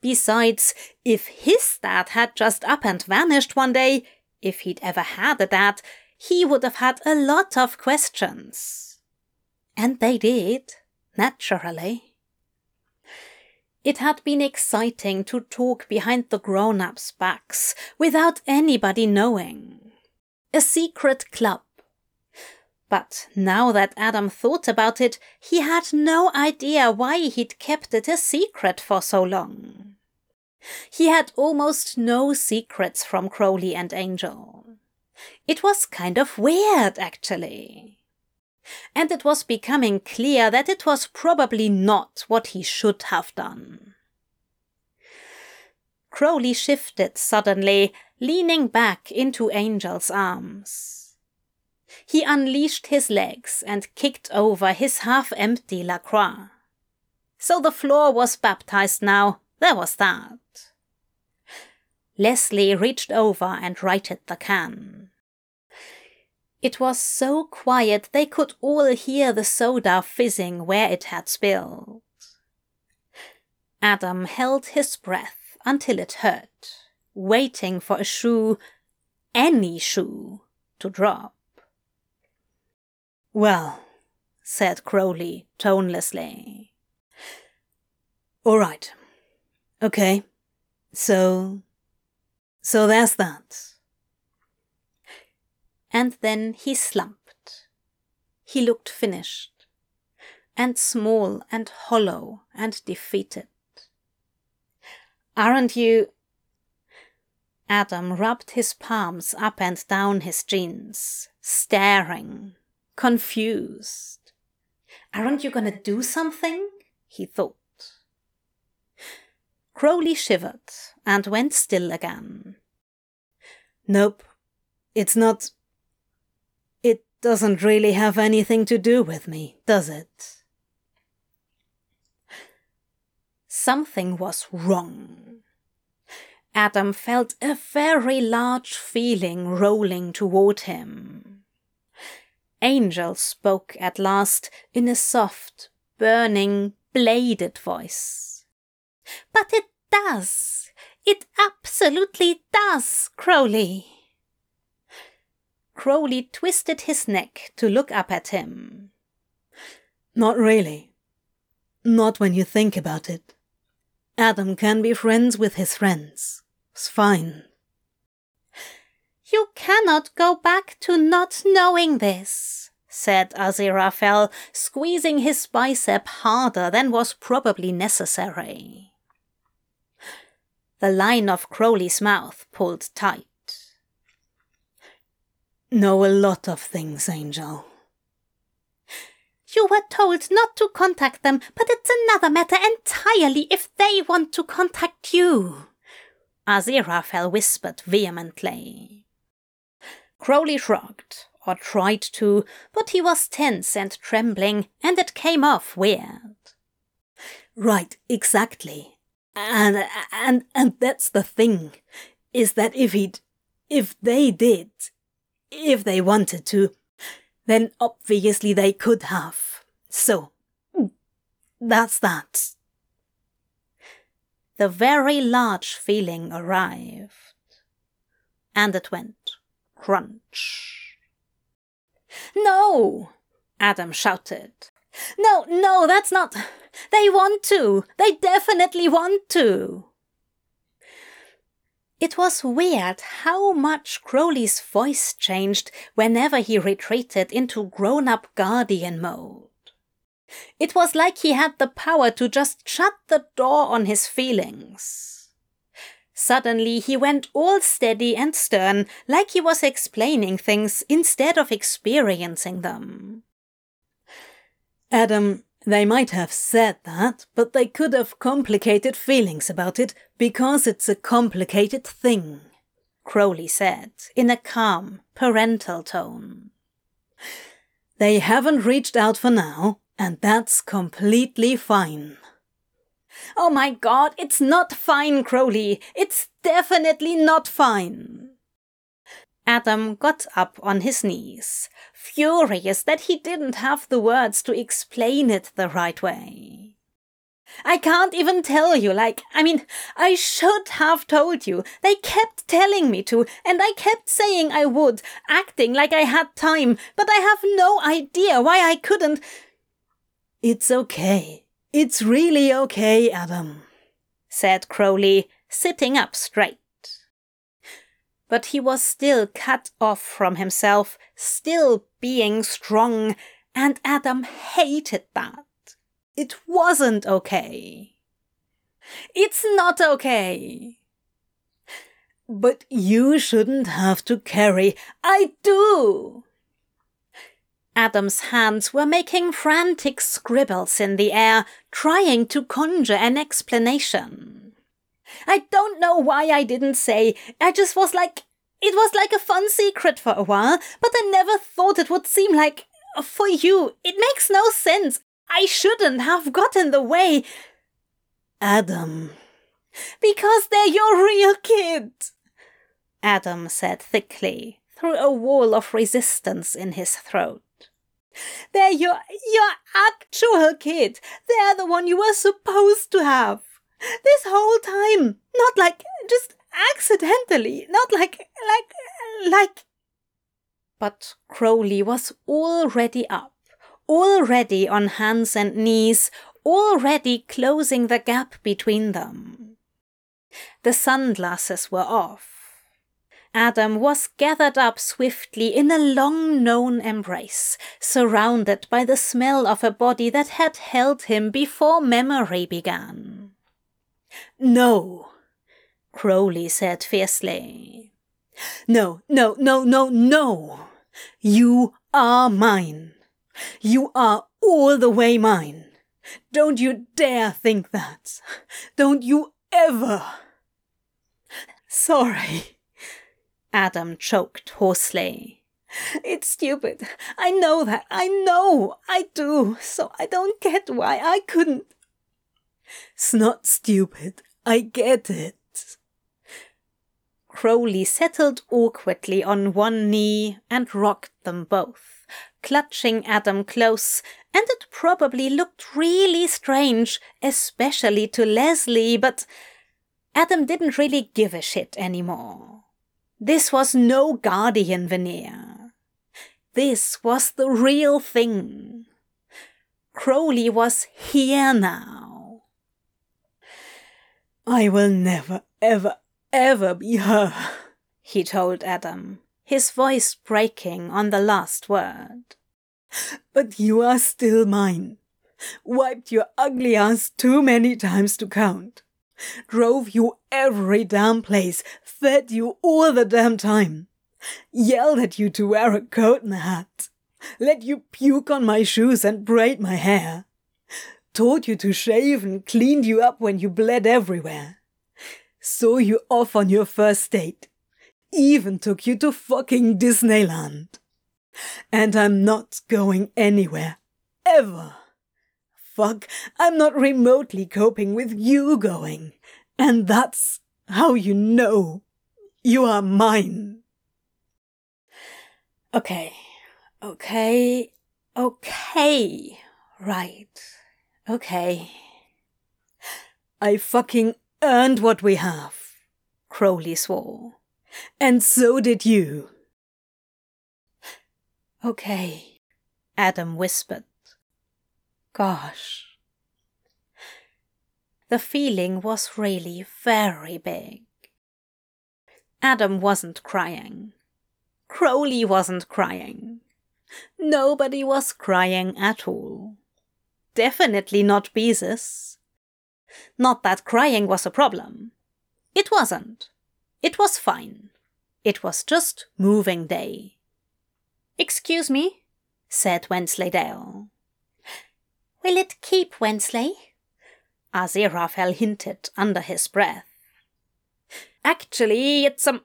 S1: Besides, if his dad had just up and vanished one day, if he'd ever had a dad, he would have had a lot of questions. And they did, naturally. It had been exciting to talk behind the grown ups' backs without anybody knowing. A secret club. But now that Adam thought about it, he had no idea why he'd kept it a secret for so long. He had almost no secrets from Crowley and Angel. It was kind of weird, actually. And it was becoming clear that it was probably not what he should have done. Crowley shifted suddenly, leaning back into Angel's arms. He unleashed his legs and kicked over his half empty LaCroix. So the floor was baptized now, there was that. Leslie reached over and righted the can. It was so quiet they could all hear the soda fizzing where it had spilled. Adam held his breath until it hurt, waiting for a shoe, any shoe, to drop.
S2: Well,
S1: said Crowley tonelessly.
S2: All right. Okay. So. So there's that
S1: and then he slumped. He looked finished, and small and hollow and defeated. Aren't you? Adam rubbed his palms up and down his jeans, staring, confused. Aren't you gonna do something? he thought. Crowley shivered and went still again.
S2: Nope, it's not It doesn't really have anything to do with me, does it?
S1: Something was wrong. Adam felt a very large feeling rolling toward him. Angel spoke at last in a soft, burning, bladed voice. But it does. It absolutely does, Crowley. Crowley twisted his neck to look up at him.
S2: Not really. Not when you think about it. Adam can be friends with his friends. It's fine.
S1: You cannot go back to not knowing this, said Aziraphale, squeezing his bicep harder than was probably necessary. The line of Crowley's mouth pulled tight.
S2: Know a lot of things, Angel.
S1: You were told not to contact them, but it's another matter entirely if they want to contact you. Aziraphale whispered vehemently. Crowley shrugged, or tried to, but he was tense and trembling, and it came off weird.
S2: Right, exactly. And and and that's the thing, is that if he'd if they did, if they wanted to, then obviously they could have. So that's that.
S1: The very large feeling arrived. And it went crunch. No! Adam shouted. No, no, that's not. They want to. They definitely want to. It was weird how much Crowley's voice changed whenever he retreated into grown up guardian mode. It was like he had the power to just shut the door on his feelings. Suddenly he went all steady and stern, like he was explaining things instead of experiencing them.
S2: Adam, they might have said that, but they could have complicated feelings about it because it's a complicated thing,
S1: Crowley said in a calm, parental tone.
S2: They haven't reached out for now, and that's completely fine.
S1: Oh my god, it's not fine, Crowley. It's definitely not fine. Adam got up on his knees, furious that he didn't have the words to explain it the right way. I can't even tell you, like, I mean, I should have told you. They kept telling me to, and I kept saying I would, acting like I had time, but I have no idea why I couldn't.
S2: It's okay, it's really okay, Adam,
S1: said Crowley, sitting up straight. But he was still cut off from himself, still being strong, and Adam hated that. It wasn't okay. It's not okay.
S2: But you shouldn't have to carry.
S1: I do. Adam's hands were making frantic scribbles in the air, trying to conjure an explanation. I don't know why I didn't say. I just was like, it was like a fun secret for a while, but I never thought it would seem like, uh, for you, it makes no sense. I shouldn't have got in the way.
S2: Adam.
S1: Because they're your real kid, Adam said thickly, through a wall of resistance in his throat. They're your, your actual kid. They're the one you were supposed to have. This whole time. Not like just accidentally. Not like, like, like. But Crowley was already up, already on hands and knees, already closing the gap between them. The sunglasses were off. Adam was gathered up swiftly in a long known embrace, surrounded by the smell of a body that had held him before memory began.
S2: No,
S1: Crowley said fiercely.
S2: No, no, no, no, no! You are mine. You are all the way mine. Don't you dare think that. Don't you ever. Sorry.
S1: Adam choked hoarsely. It's stupid. I know that. I know. I do. So I don't get why I couldn't.
S2: It's not stupid. I get it.
S1: Crowley settled awkwardly on one knee and rocked them both, clutching Adam close, and it probably looked really strange, especially to Leslie, but Adam didn't really give a shit anymore. This was no guardian veneer. This was the real thing. Crowley was here now.
S2: I will never, ever, ever be her,
S1: he told Adam, his voice breaking on the last word.
S2: But you are still mine. Wiped your ugly ass too many times to count. Drove you every damn place, fed you all the damn time. Yelled at you to wear a coat and a hat. Let you puke on my shoes and braid my hair. Taught you to shave and cleaned you up when you bled everywhere. Saw you off on your first date. Even took you to fucking Disneyland. And I'm not going anywhere. Ever. Fuck, I'm not remotely coping with you going. And that's how you know you are mine.
S1: Okay, okay, okay, right, okay.
S2: I fucking earned what we have, Crowley swore. And so did you.
S1: Okay, Adam whispered. Gosh. The feeling was really very big. Adam wasn't crying. Crowley wasn't crying. Nobody was crying at all. Definitely not Beezus. Not that crying was a problem. It wasn't. It was fine. It was just moving day. Excuse me, said Wensleydale. Will it keep, Wensley? Aziraphale hinted under his breath. Actually, it's um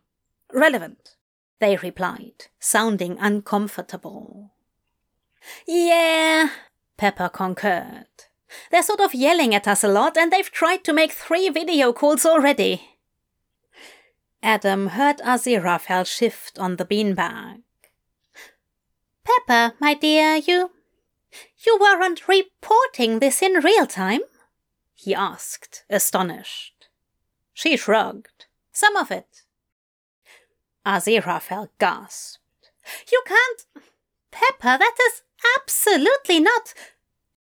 S1: relevant, they replied, sounding uncomfortable. Yeah, Pepper concurred. They're sort of yelling at us a lot, and they've tried to make three video calls already. Adam heard Aziraphale shift on the beanbag. Pepper, my dear, you. You weren't reporting this in real time? he asked, astonished. She shrugged. Some of it. Aziraphale gasped. You can't. Pepper, that is absolutely not.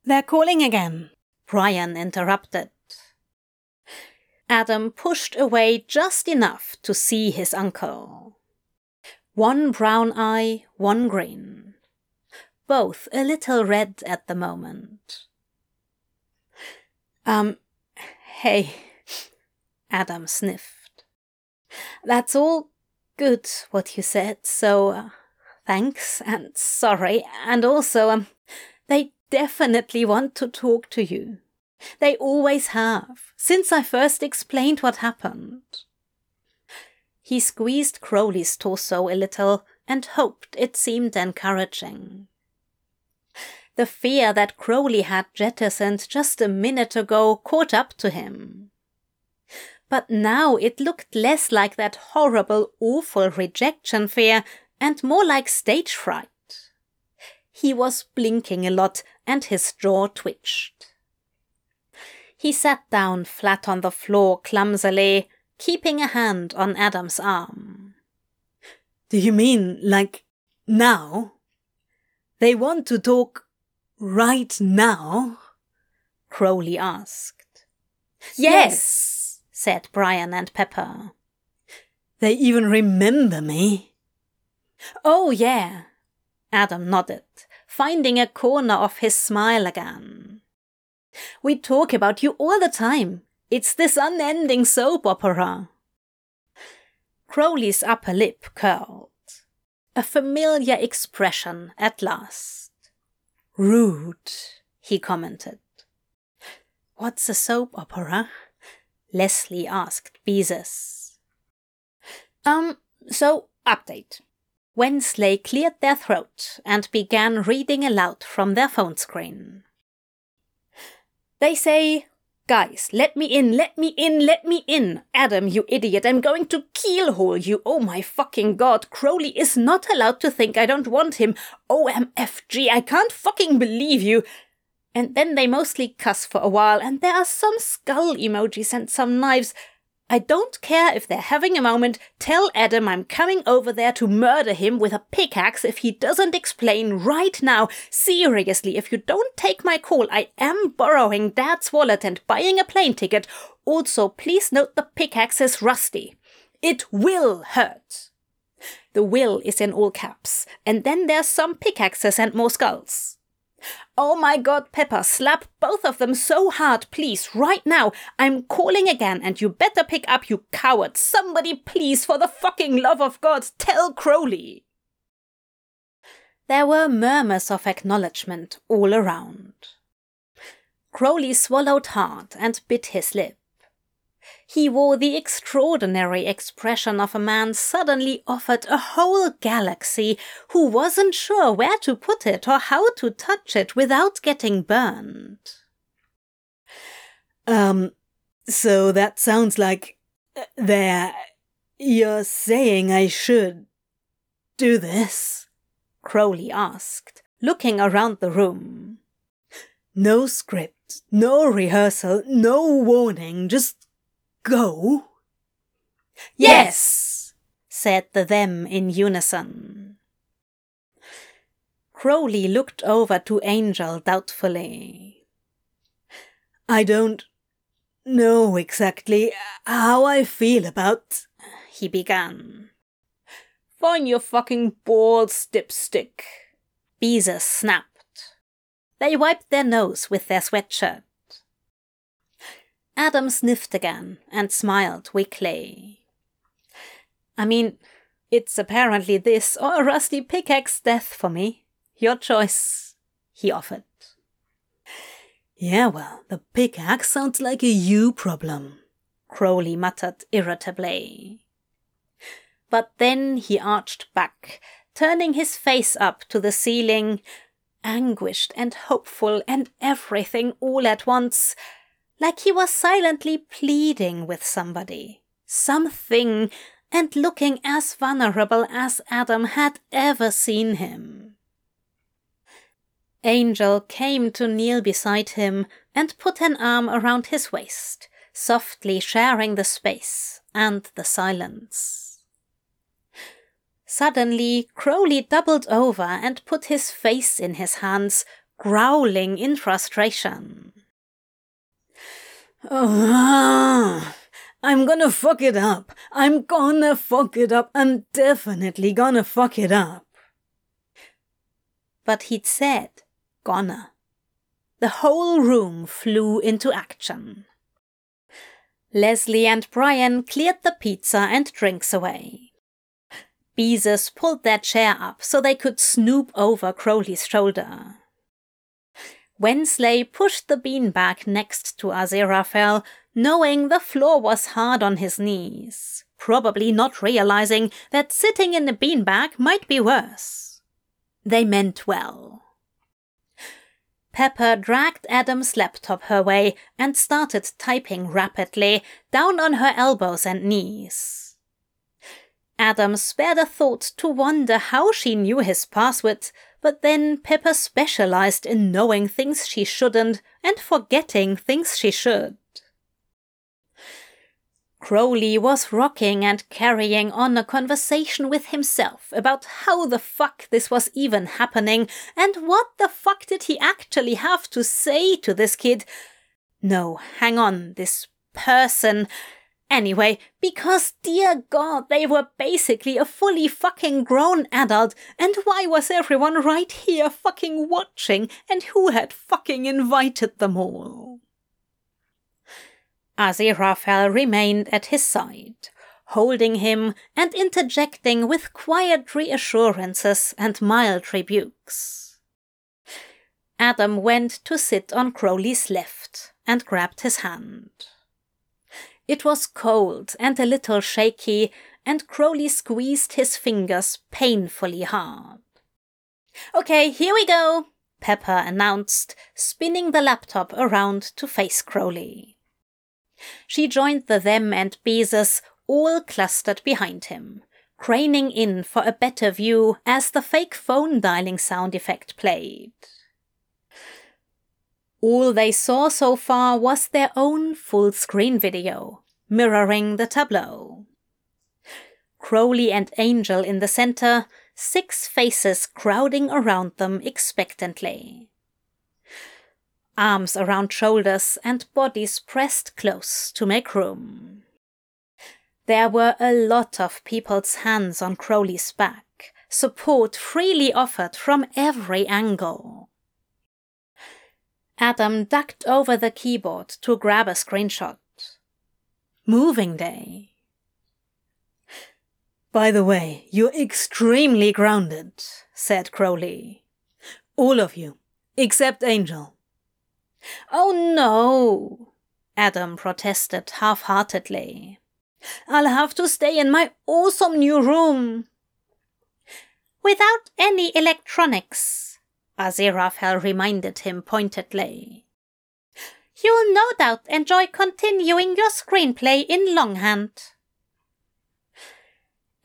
S1: They're calling again, Brian interrupted. Adam pushed away just enough to see his uncle. One brown eye, one green. Both a little red at the moment. Um, hey, Adam sniffed. That's all good what you said, so uh, thanks and sorry, and also, um, they definitely want to talk to you. They always have, since I first explained what happened. He squeezed Crowley's torso a little and hoped it seemed encouraging. The fear that Crowley had jettisoned just a minute ago caught up to him. But now it looked less like that horrible, awful rejection fear and more like stage fright. He was blinking a lot and his jaw twitched. He sat down flat on the floor clumsily, keeping a hand on Adam's arm.
S2: Do you mean, like, now? They want to talk right now?
S1: Crowley asked. Yes, yes, said Brian and Pepper.
S2: They even remember me.
S1: Oh, yeah. Adam nodded, finding a corner of his smile again. We talk about you all the time. It's this unending soap opera. Crowley's upper lip curled. A familiar expression at last.
S2: Rude,
S1: he commented. What's a soap opera? Leslie asked Beezus. Um, so, update. Wensley cleared their throat and began reading aloud from their phone screen. They say Guys, let me in, let me in, let me in. Adam, you idiot, I'm going to keelhole you. Oh my fucking god, Crowley is not allowed to think I don't want him. OMFG, I can't fucking believe you. And then they mostly cuss for a while, and there are some skull emojis and some knives. I don't care if they're having a moment. Tell Adam I'm coming over there to murder him with a pickaxe if he doesn't explain right now. Seriously, if you don't take my call, I am borrowing Dad's wallet and buying a plane ticket. Also, please note the pickaxe is rusty. It will hurt. The will is in all caps, and then there's some pickaxes and more skulls. Oh my god, Pepper, slap both of them so hard, please, right now. I'm calling again, and you better pick up, you coward. Somebody, please, for the fucking love of God, tell Crowley. There were murmurs of acknowledgement all around. Crowley swallowed hard and bit his lip. He wore the extraordinary expression of a man suddenly offered a whole galaxy who wasn't sure where to put it or how to touch it without getting burned.
S2: Um, so that sounds like. Uh, there. You're saying I should. do this?
S1: Crowley asked, looking around the room.
S2: No script, no rehearsal, no warning, just go?
S1: Yes, said the them in unison. Crowley looked over to Angel doubtfully.
S2: I don't know exactly how I feel about,
S1: he began. Find your fucking balls, dipstick, Beezus snapped. They wiped their nose with their sweatshirt. Adam sniffed again and smiled weakly. I mean, it's apparently this or a rusty pickaxe death for me. Your choice, he offered.
S2: Yeah, well, the pickaxe sounds like a you problem,
S1: Crowley muttered irritably. But then he arched back, turning his face up to the ceiling, anguished and hopeful and everything all at once, like he was silently pleading with somebody, something, and looking as vulnerable as Adam had ever seen him. Angel came to kneel beside him and put an arm around his waist, softly sharing the space and the silence. Suddenly, Crowley doubled over and put his face in his hands, growling in frustration.
S2: Oh, I'm gonna fuck it up. I'm gonna fuck it up. I'm definitely gonna fuck it up.
S1: But he'd said, gonna. The whole room flew into action. Leslie and Brian cleared the pizza and drinks away. Beezus pulled their chair up so they could snoop over Crowley's shoulder. Wensley pushed the beanbag next to Aziraphale, knowing the floor was hard on his knees, probably not realizing that sitting in a beanbag might be worse. They meant well. Pepper dragged Adam's laptop her way and started typing rapidly, down on her elbows and knees. Adam spared a thought to wonder how she knew his password, but then Pepper specialized in knowing things she shouldn't and forgetting things she should. Crowley was rocking and carrying on a conversation with himself about how the fuck this was even happening and what the fuck did he actually have to say to this kid. No, hang on, this person. Anyway, because dear God, they were basically a fully fucking grown adult, and why was everyone right here fucking watching, and who had fucking invited them all? Aziraphale remained at his side, holding him and interjecting with quiet reassurances and mild rebukes. Adam went to sit on Crowley's left and grabbed his hand. It was cold and a little shaky, and Crowley squeezed his fingers painfully hard. Okay, here we go, Pepper announced, spinning the laptop around to face Crowley. She joined the them and Beezus all clustered behind him, craning in for a better view as the fake phone dialing sound effect played. All they saw so far was their own full screen video, mirroring the tableau. Crowley and Angel in the center, six faces crowding around them expectantly. Arms around shoulders and bodies pressed close to make room. There were a lot of people's hands on Crowley's back, support freely offered from every angle. Adam ducked over the keyboard to grab a screenshot. Moving day.
S2: By the way, you're extremely grounded, said Crowley. All of you, except Angel.
S1: Oh no, Adam protested half heartedly. I'll have to stay in my awesome new room. Without any electronics, Aziraphale reminded him pointedly. You'll no doubt enjoy continuing your screenplay in longhand.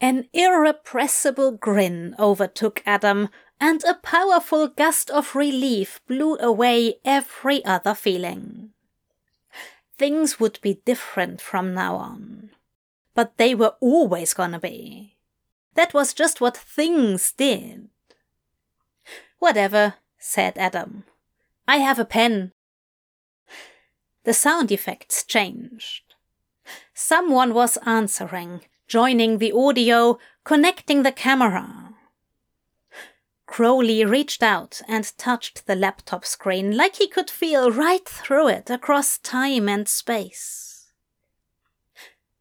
S1: An irrepressible grin overtook Adam, and a powerful gust of relief blew away every other feeling. Things would be different from now on. But they were always gonna be. That was just what things did. Whatever, said Adam. I have a pen. The sound effects changed. Someone was answering, joining the audio, connecting the camera. Crowley reached out and touched the laptop screen like he could feel right through it across time and space.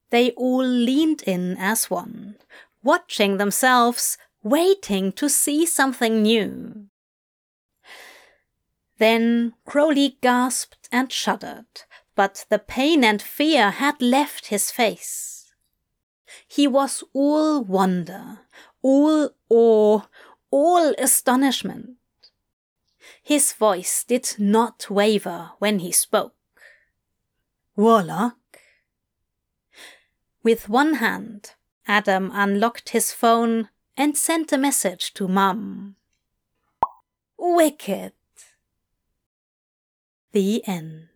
S1: They all leaned in as one, watching themselves, waiting to see something new. Then Crowley gasped and shuddered, but the pain and fear had left his face. He was all wonder, all awe, all astonishment. His voice did not waver when he spoke.
S2: Warlock?
S1: With one hand, Adam unlocked his phone and sent a message to Mum. Wicked. The end.